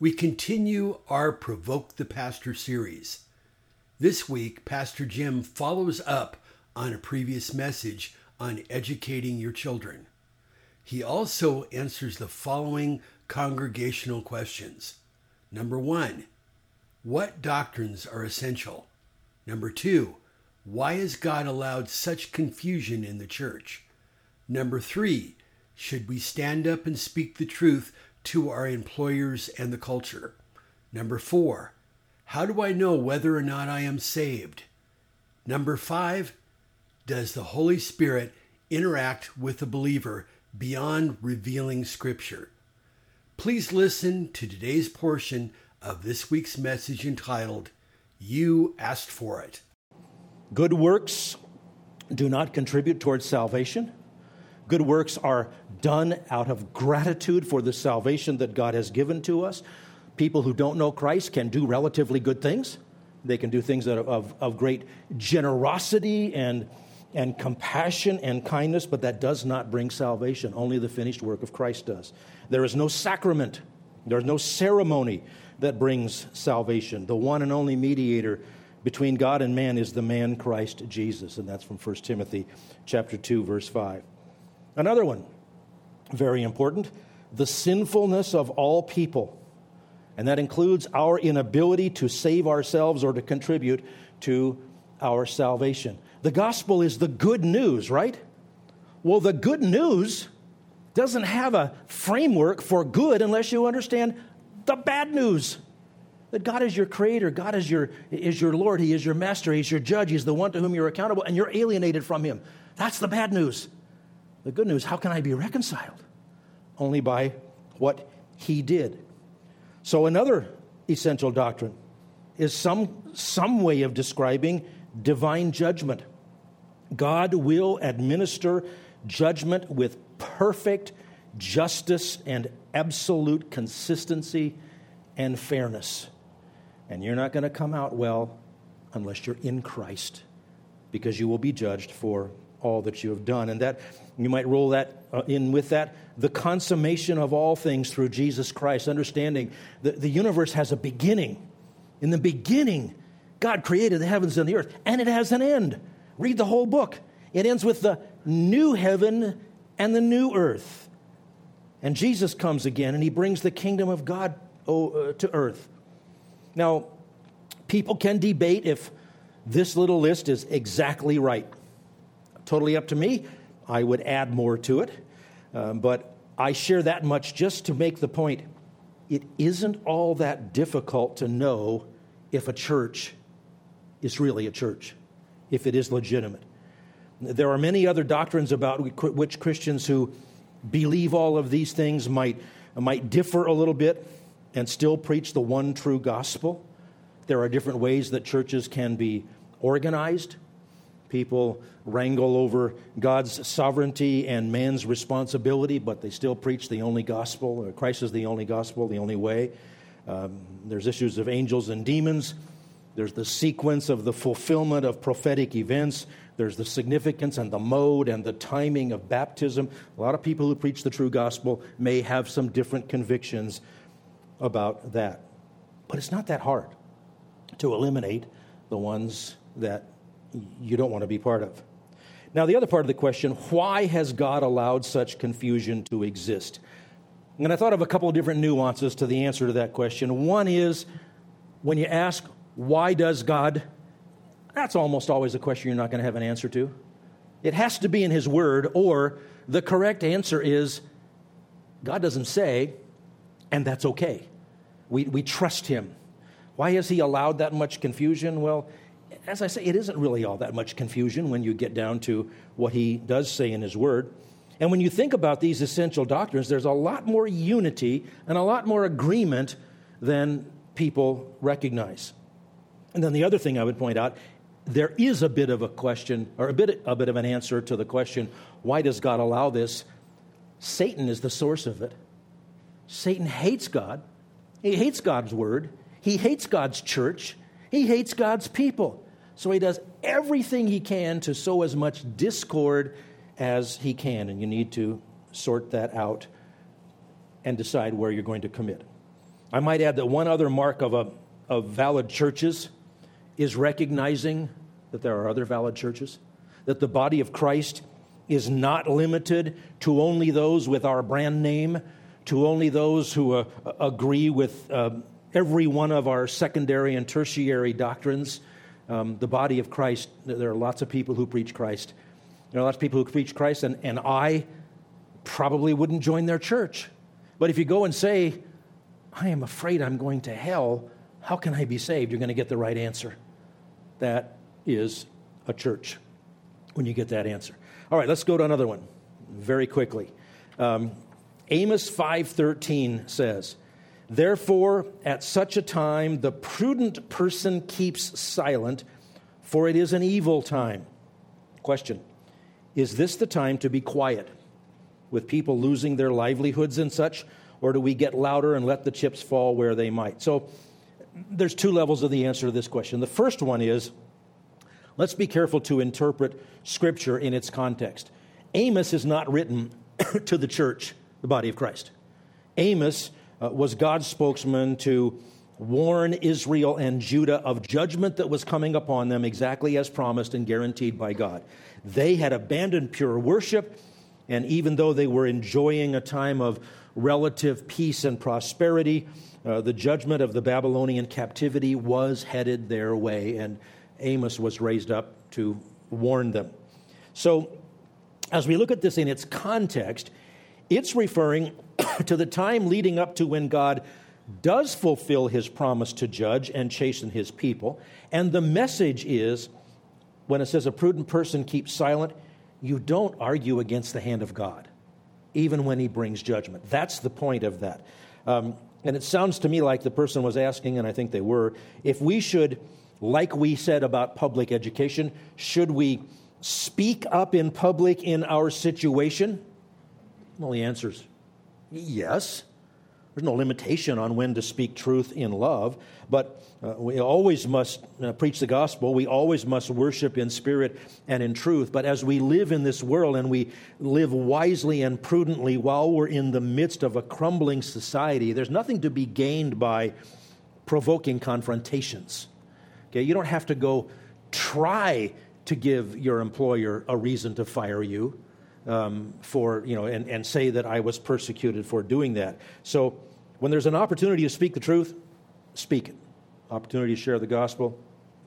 we continue our Provoke the Pastor series. This week, Pastor Jim follows up on a previous message on educating your children. He also answers the following congregational questions. Number one, what doctrines are essential? Number two, why has God allowed such confusion in the church? Number three, should we stand up and speak the truth to our employers and the culture? Number four, how do I know whether or not I am saved? Number five, does the Holy Spirit interact with the believer beyond revealing Scripture? Please listen to today's portion of this week's message entitled, You Asked for It. Good works do not contribute towards salvation. Good works are done out of gratitude for the salvation that God has given to us. People who don't know Christ can do relatively good things. They can do things of, of, of great generosity and, and compassion and kindness, but that does not bring salvation. Only the finished work of Christ does. There is no sacrament, there is no ceremony that brings salvation. The one and only mediator between God and man is the man Christ Jesus, and that's from 1 Timothy chapter 2 verse 5. Another one, very important, the sinfulness of all people. And that includes our inability to save ourselves or to contribute to our salvation. The gospel is the good news, right? Well, the good news doesn't have a framework for good unless you understand the bad news. That God is your creator, God is your, is your Lord, He is your master, He's your judge, He's the one to whom you're accountable, and you're alienated from Him. That's the bad news. The good news how can I be reconciled? Only by what He did. So, another essential doctrine is some, some way of describing divine judgment. God will administer judgment with perfect justice and absolute consistency and fairness. And you're not going to come out well unless you're in Christ, because you will be judged for all that you have done. And that you might roll that uh, in with that the consummation of all things through Jesus Christ, understanding that the universe has a beginning. In the beginning, God created the heavens and the earth, and it has an end. Read the whole book. It ends with the new heaven and the new earth. And Jesus comes again and he brings the kingdom of God oh, uh, to earth. Now, people can debate if this little list is exactly right. Totally up to me. I would add more to it. Um, but I share that much just to make the point it isn't all that difficult to know if a church is really a church, if it is legitimate. There are many other doctrines about which Christians who believe all of these things might, might differ a little bit and still preach the one true gospel. There are different ways that churches can be organized. People wrangle over God's sovereignty and man's responsibility, but they still preach the only gospel. Christ is the only gospel, the only way. Um, there's issues of angels and demons. There's the sequence of the fulfillment of prophetic events. There's the significance and the mode and the timing of baptism. A lot of people who preach the true gospel may have some different convictions about that. But it's not that hard to eliminate the ones that you don't want to be part of. Now, the other part of the question why has God allowed such confusion to exist? And I thought of a couple of different nuances to the answer to that question. One is when you ask, why does God? That's almost always a question you're not going to have an answer to. It has to be in His Word, or the correct answer is God doesn't say, and that's okay. We, we trust Him. Why has He allowed that much confusion? Well, as I say, it isn't really all that much confusion when you get down to what He does say in His Word. And when you think about these essential doctrines, there's a lot more unity and a lot more agreement than people recognize. And then the other thing I would point out there is a bit of a question, or a bit, a bit of an answer to the question why does God allow this? Satan is the source of it. Satan hates God. He hates God's word. He hates God's church. He hates God's people. So he does everything he can to sow as much discord as he can. And you need to sort that out and decide where you're going to commit. I might add that one other mark of, a, of valid churches is recognizing that there are other valid churches, that the body of Christ is not limited to only those with our brand name, to only those who uh, agree with uh, every one of our secondary and tertiary doctrines. Um, the body of Christ, there are lots of people who preach Christ. There are lots of people who preach Christ, and, and I probably wouldn't join their church. But if you go and say, I am afraid I'm going to hell, how can I be saved? You're going to get the right answer. That is a church when you get that answer. All right, let's go to another one very quickly. Um, Amos 5:13 says, "Therefore at such a time the prudent person keeps silent, for it is an evil time." Question: Is this the time to be quiet with people losing their livelihoods and such, or do we get louder and let the chips fall where they might? So there's two levels of the answer to this question. The first one is let's be careful to interpret Scripture in its context. Amos is not written to the church, the body of Christ. Amos uh, was God's spokesman to warn Israel and Judah of judgment that was coming upon them exactly as promised and guaranteed by God. They had abandoned pure worship, and even though they were enjoying a time of relative peace and prosperity, uh, the judgment of the Babylonian captivity was headed their way, and Amos was raised up to warn them. So, as we look at this in its context, it's referring to the time leading up to when God does fulfill his promise to judge and chasten his people. And the message is when it says a prudent person keeps silent, you don't argue against the hand of God, even when he brings judgment. That's the point of that. Um, and it sounds to me like the person was asking, and I think they were, if we should, like we said about public education, should we speak up in public in our situation? Well, the answer is yes. There's no limitation on when to speak truth in love, but uh, we always must uh, preach the gospel. We always must worship in spirit and in truth. But as we live in this world and we live wisely and prudently while we're in the midst of a crumbling society, there's nothing to be gained by provoking confrontations. Okay, you don't have to go try to give your employer a reason to fire you um, for, you know, and, and say that I was persecuted for doing that. So when there's an opportunity to speak the truth, speak it. Opportunity to share the gospel,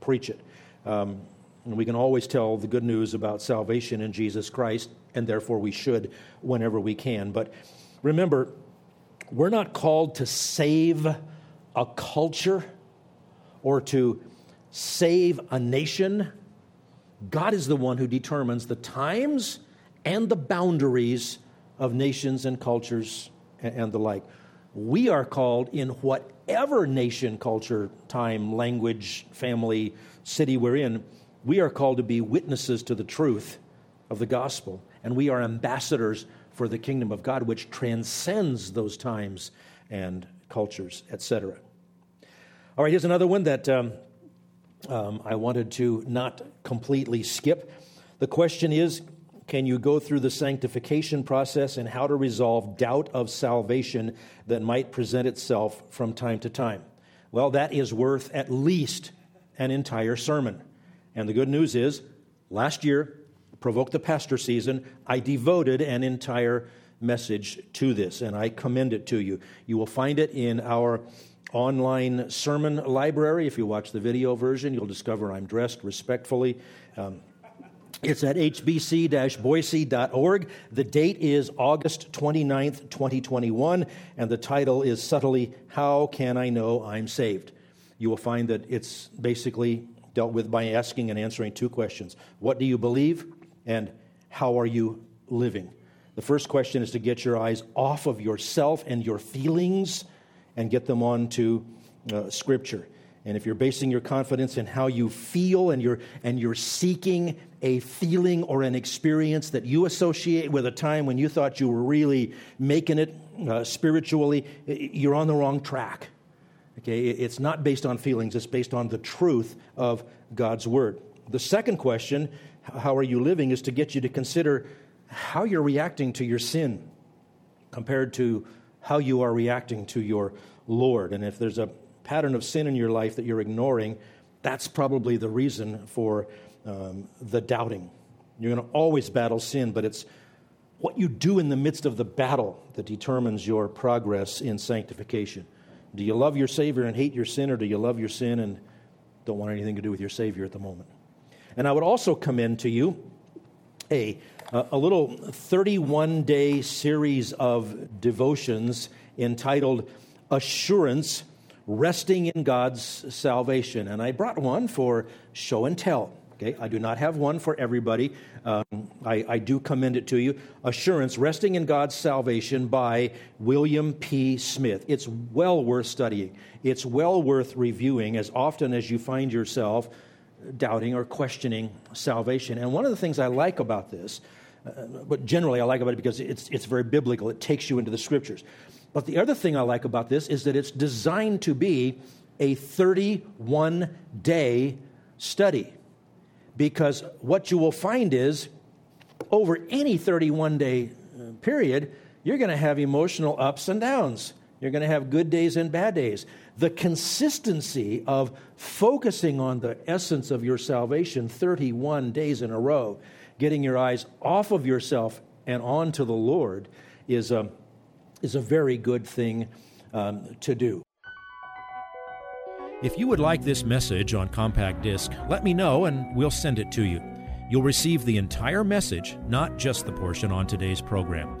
preach it. Um, and we can always tell the good news about salvation in Jesus Christ, and therefore we should whenever we can. But remember, we're not called to save a culture or to save a nation. God is the one who determines the times and the boundaries of nations and cultures and the like. We are called in whatever nation, culture, time, language, family, city we're in, we are called to be witnesses to the truth of the gospel. And we are ambassadors for the kingdom of God, which transcends those times and cultures, etc. All right, here's another one that um, um, I wanted to not completely skip. The question is can you go through the sanctification process and how to resolve doubt of salvation that might present itself from time to time? Well, that is worth at least an entire sermon. And the good news is, last year, Provoke the Pastor season, I devoted an entire message to this, and I commend it to you. You will find it in our online sermon library. If you watch the video version, you'll discover I'm dressed respectfully. Um, it's at hbc boise.org. The date is August 29th, 2021, and the title is subtly, How Can I Know I'm Saved? You will find that it's basically dealt with by asking and answering two questions What do you believe? And how are you living? The first question is to get your eyes off of yourself and your feelings and get them on to uh, Scripture. And if you're basing your confidence in how you feel and you're, and you're seeking a feeling or an experience that you associate with a time when you thought you were really making it uh, spiritually, you're on the wrong track. Okay, it's not based on feelings, it's based on the truth of God's Word. The second question, how are you living, is to get you to consider how you're reacting to your sin compared to how you are reacting to your Lord. And if there's a pattern of sin in your life that you're ignoring, that's probably the reason for um, the doubting. You're going to always battle sin, but it's what you do in the midst of the battle that determines your progress in sanctification. Do you love your Savior and hate your sin, or do you love your sin and don't want anything to do with your Savior at the moment? And I would also commend to you a, a little 31 day series of devotions entitled Assurance resting in God's salvation. And I brought one for show and tell. Okay, I do not have one for everybody. Um, I, I, do commend it to you. Assurance, Resting in God's Salvation by William P. Smith. It's well worth studying. It's well worth reviewing as often as you find yourself doubting or questioning salvation. And one of the things I like about this, uh, but generally I like about it because it's, it's very biblical, it takes you into the scriptures. But the other thing I like about this is that it's designed to be a 31 day study. Because what you will find is over any 31 day uh, period, you're going to have emotional ups and downs. You're going to have good days and bad days. The consistency of focusing on the essence of your salvation 31 days in a row, getting your eyes off of yourself and onto the Lord, is a, um, is a very good thing um, to do. If you would like this message on compact disc, let me know and we'll send it to you. You'll receive the entire message, not just the portion on today's program.